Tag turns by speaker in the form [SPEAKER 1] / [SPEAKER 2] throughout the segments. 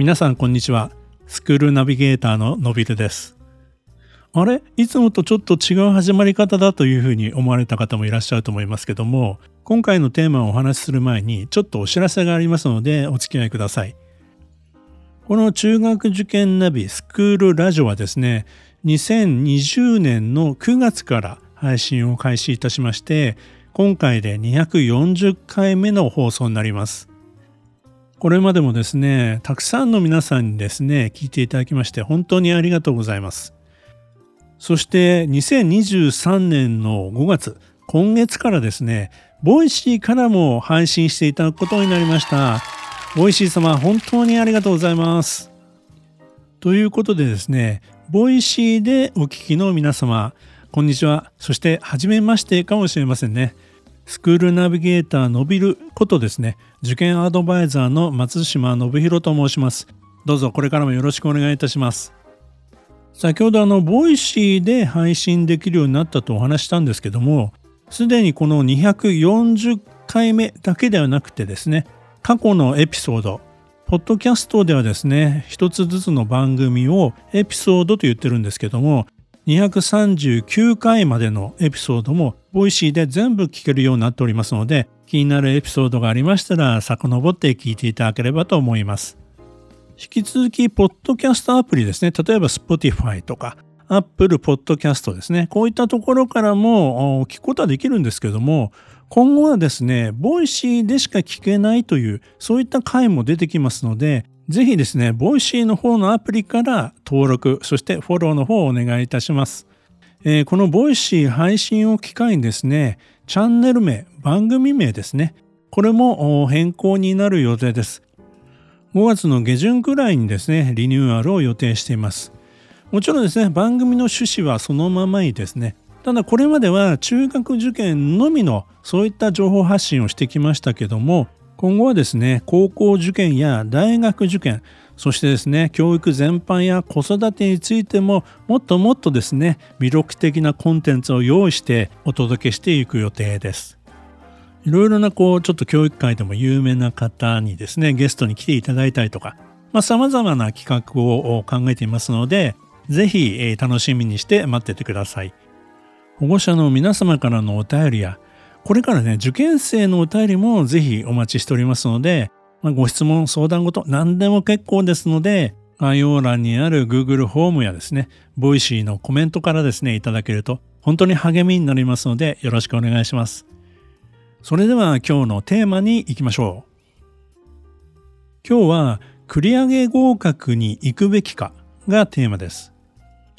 [SPEAKER 1] 皆さんこんにちは。スクールナビゲーターののびるです。あれ？いつもとちょっと違う始まり方だというふうに思われた方もいらっしゃると思いますけども今回のテーマをお話しする前にちょっとお知らせがありますのでお付き合いください。この中学受験ナビスクールラジオはですね2020年の9月から配信を開始いたしまして今回で240回目の放送になります。これまでもですね、たくさんの皆さんにですね、聞いていただきまして本当にありがとうございます。そして2023年の5月、今月からですね、 Voicy からも配信していただくことになりました。 Voicy 様、本当にありがとうございます。ということでですね、 Voicy でお聞きの皆様、こんにちは。そして、はじめましてかもしれませんね。スクールナビゲーターのびることですね、受験アドバイザーの松島信弘と申します。どうぞこれからもよろしくお願いいたします。先ほどあの、 Voicy で配信できるようになったとお話したんですけども、すでにこの240回目だけではなくてですね、過去のエピソード、ポッドキャストではですね、一つずつの番組をエピソードと言ってるんですけども、239回までのエピソードも Voicy で全部聞けるようになっておりますので気になるエピソードがありましたら遡って聞いていただければと思います。引き続き、ポッドキャストアプリですね。例えば Spotify とか Apple Podcast ですね。こういったところからも聞くことはできるんですけども、今後はですね、 Voicy でしか聞けないという、そういった回も出てきますので、ぜひですね、 Voicy の方のアプリから登録、そしてフォローの方をお願いいたします。えー、この Voicy 配信を機会にですね、チャンネル名、番組名ですね、これも変更になる予定です。5月の下旬くらいにですね、リニューアルを予定しています。もちろんですね、番組の趣旨はそのままにですね、ただこれまでは中学受験のみのそういった情報発信をしてきましたけども、今後はですね、高校受験や大学受験、そしてですね、教育全般や子育てについてももっともっとですね、魅力的なコンテンツを用意してお届けしていく予定です。いろいろなこう、ちょっと教育界でも有名な方にですね、ゲストに来ていただいたりとか、まあ、様々な企画を考えていますので、ぜひ楽しみにして待っててください。保護者の皆様からのお便りや、これからね、受験生のお便りもぜひお待ちしておりますので、まあ、ご質問、相談事、何でも結構ですので、概要欄にある Google フォームやですね、 Voicy のコメントからですね、いただけると本当に励みになりますので、よろしくお願いします。それでは今日のテーマに行きましょう。今日は、繰り上げ合格に行くべきかがテーマです。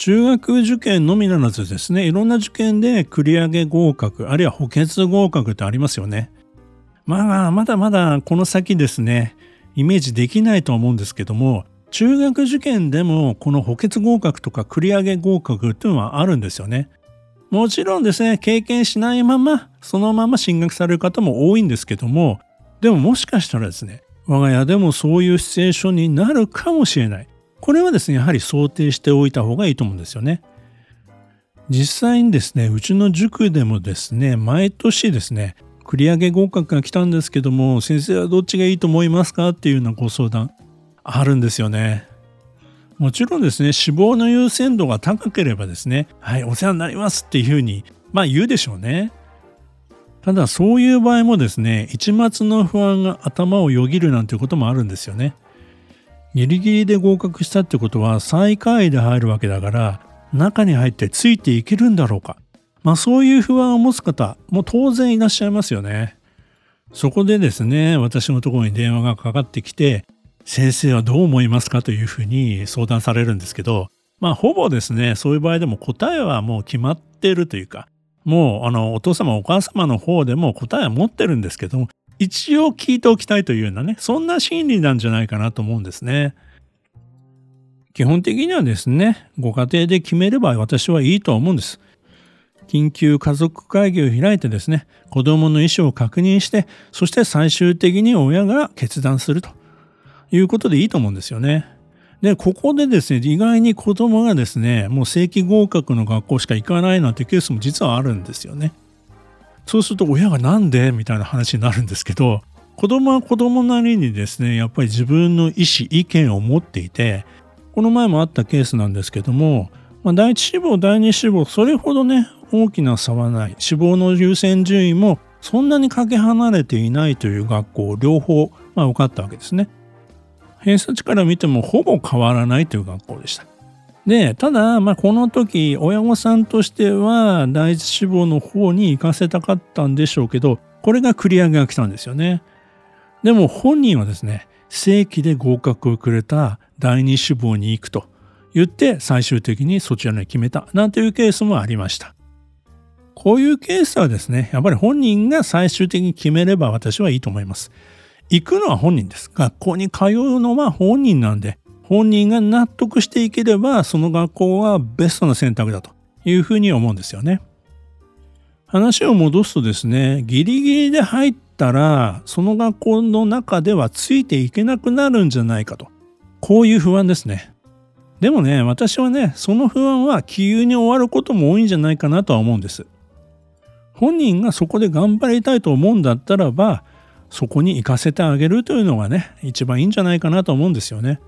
[SPEAKER 1] 中学受験のみならずですね、いろんな受験で繰り上げ合格、あるいは補欠合格ってありますよね。まあ、まだまだこの先ですね、イメージできないと思うんですけども、中学受験でもこの補欠合格とか繰り上げ合格っていうのはあるんですよね。もちろんですね、経験しないまま、そのまま進学される方も多いんですけども、でももしかしたらですね、我が家でもそういうシチュエーションになるかもしれない。これはですね、やはり想定しておいた方がいいと思うんですよね。実際にですね、うちの塾でもですね、毎年ですね、繰り上げ合格が来たんですけども、先生はどっちがいいと思いますかっていうようなご相談あるんですよね。もちろんですね、死亡の優先度が高ければですね、はい、お世話になりますっていうふうに、まあ言うでしょうね。ただそういう場合もですね、一末の不安が頭をよぎるなんていうこともあるんですよね。ギリギリで合格したってことは最下位で入るわけだから中に入ってついていけるんだろうか。まあそういう不安を持つ方も当然いらっしゃいますよね。そこでですね、私のところに電話がかかってきて、先生はどう思いますかというふうに相談されるんですけど、まあほぼですね、そういう場合でも答えはもう決まってるというか、もうあのお父様お母様の方でも答えは持ってるんですけども、一応聞いておきたいというようなね、そんな心理なんじゃないかなと思うんですね。基本的にはですね、ご家庭で決めれば私はいいと思うんです。緊急家族会議を開いてですね、子供の意思を確認して、そして最終的に親が決断するということでいいと思うんですよね。で、ここでですね、意外に子供がですね、もう正規合格の学校しか行かないなんてケースも実はあるんですよね。そうすると親がなんでみたいな話になるんですけど、子供は子供なりにですね、やっぱり自分の意思、意見を持っていて、この前もあったケースなんですけども、まあ、第一志望、第二志望、それほどね、大きな差はない。志望の優先順位もそんなにかけ離れていないという学校、両方、まあ、受かったわけですね。偏差値から見てもほぼ変わらないという学校でした。で、ただ、まあ、この時、親御さんとしては、第一志望の方に行かせたかったんでしょうけど、これが繰り上げが来たんですよね。でも本人はですね、正規で合格をくれた第二志望に行くと言って最終的にそちらに決めたなんていうケースもありました。こういうケースはですね、やっぱり本人が最終的に決めれば私はいいと思います。行くのは本人です。学校に通うのは本人なんで、本人が納得していければ、その学校はベストな選択だというふうに思うんですよね。話を戻すとですね、ギリギリで入ったら、その学校の中ではついていけなくなるんじゃないかと。こういう不安ですね。でもね、私はね、その不安は気憂に終わることも多いんじゃないかなとは思うんです。本人がそこで頑張りたいと思うんだったらば、そこに行かせてあげるというのがね、一番いいんじゃないかなと思うんですよね。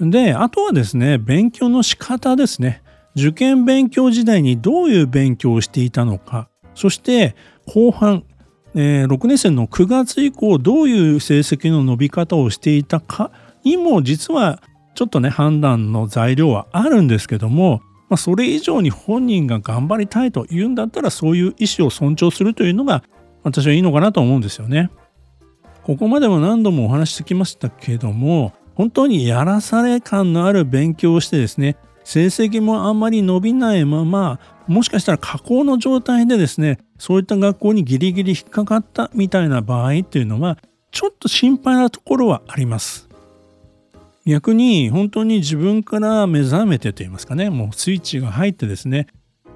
[SPEAKER 1] で、あとはですね、勉強の仕方ですね。受験勉強時代にどういう勉強をしていたのか。そして後半、えー、6年生の9月以降どういう成績の伸び方をしていたかにも実はちょっとね判断の材料はあるんですけども、まあ、それ以上に本人が頑張りたいというんだったらそういう意思を尊重するというのが私はいいのかなと思うんですよね。ここまでも何度もお話ししてきましたけども本当にやらされ感のある勉強をしてですね成績もあんまり伸びないままもしかしたら下降の状態でですねそういった学校にギリギリ引っかかったみたいな場合っていうのはちょっと心配なところはあります。逆に本当に自分から目覚めてと言いますかねもうスイッチが入ってですね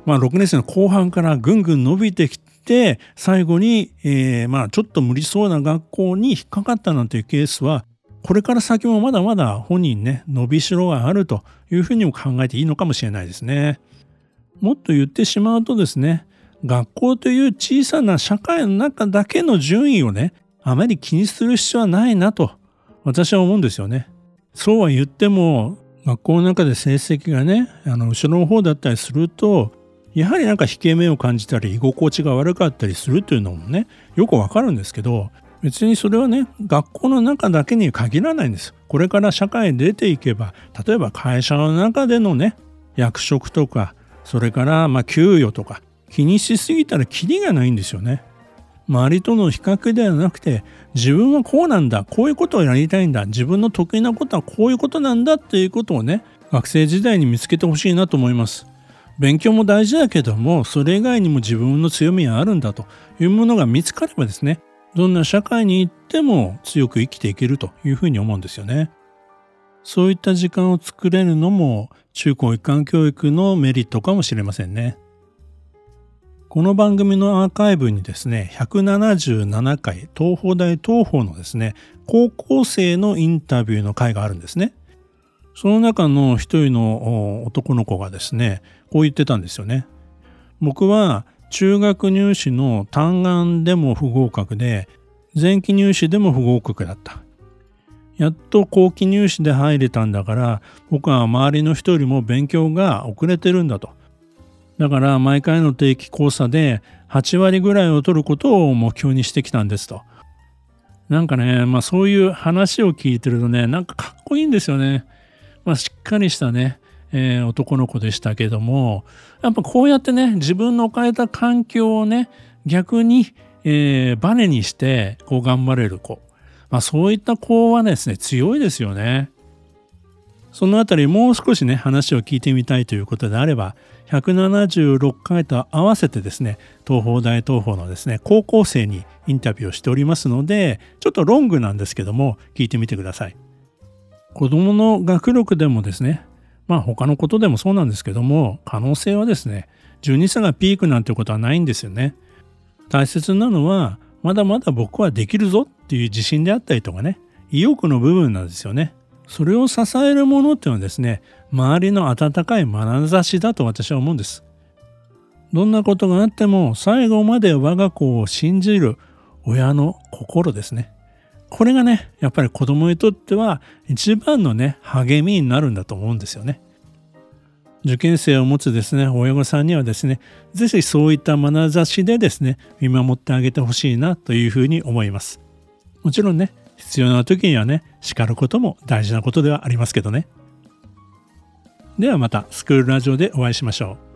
[SPEAKER 1] まあ6年生の後半からぐんぐん伸びてきて最後に、えー、まあちょっと無理そうな学校に引っかかったなんていうケースはこれから先もまだまだ本人ね伸びしろがあるというふうにも考えていいのかもしれないですね。もっと言ってしまうとですね学校という小さな社会の中だけの順位をねあまり気にする必要はないなと私は思うんですよね。そうは言っても学校の中で成績がねあの後ろの方だったりするとやはりなんか引け目を感じたり居心地が悪かったりするというのもねよくわかるんですけど別にそれはね学校の中だけに限らないんですこれから社会に出ていけば例えば会社の中でのね役職とかそれからまあ給与とか気にしすぎたらキリがないんですよね。周りとの比較ではなくて自分はこうなんだこういうことをやりたいんだ自分の得意なことはこういうことなんだっていうことをね学生時代に見つけてほしいなと思います。勉強も大事だけどもそれ以外にも自分の強みがあるんだというものが見つかればですねどんな社会に行っても強く生きていけるというふうに思うんですよね。そういった時間を作れるのも中高一貫教育のメリットかもしれませんね。この番組のアーカイブにですね、177回東邦大東邦のですね、高校生のインタビューの回があるんですね。その中の一人の男の子がですね、こう言ってたんですよね。僕は中学入試の単眼でも不合格で、前期入試でも不合格だった。やっと後期入試で入れたんだから僕は周りの人よりも勉強が遅れてるんだと。だから毎回の定期考査で8割ぐらいを取ることを目標にしてきたんですと。なんかね、まあそういう話を聞いてるとね、なんかかっこいいんですよね。まあしっかりしたね、えー、男の子でしたけども、やっぱこうやってね、自分の置かれた環境をね、逆に、えー、バネにしてこう頑張れる子。まあ、そういった子はですね、強いですよね。そのあたりもう少しね、話を聞いてみたいということであれば、176回と合わせてですね、東邦大東邦のですね、高校生にインタビューをしておりますので、ちょっとロングなんですけども、聞いてみてください。子供の学力でもですね、まあ他のことでもそうなんですけども、可能性はですね、12歳がピークなんてことはないんですよね。大切なのは、まだまだ僕はできるぞっていう自信であったりとかね、意欲の部分なんですよね。それを支えるものっていうのはですね、周りの温かい眼差しだと私は思うんです。どんなことがあっても最後まで我が子を信じる親の心ですね。これがねやっぱり子供にとっては一番のね励みになるんだと思うんですよね。受験生を持つですね親御さんにはですね是非そういった眼差しでですね見守ってあげてほしいなというふうに思います。もちろんね必要な時にはね叱ることも大事なことではありますけどね。ではまたスクールラジオでお会いしましょう。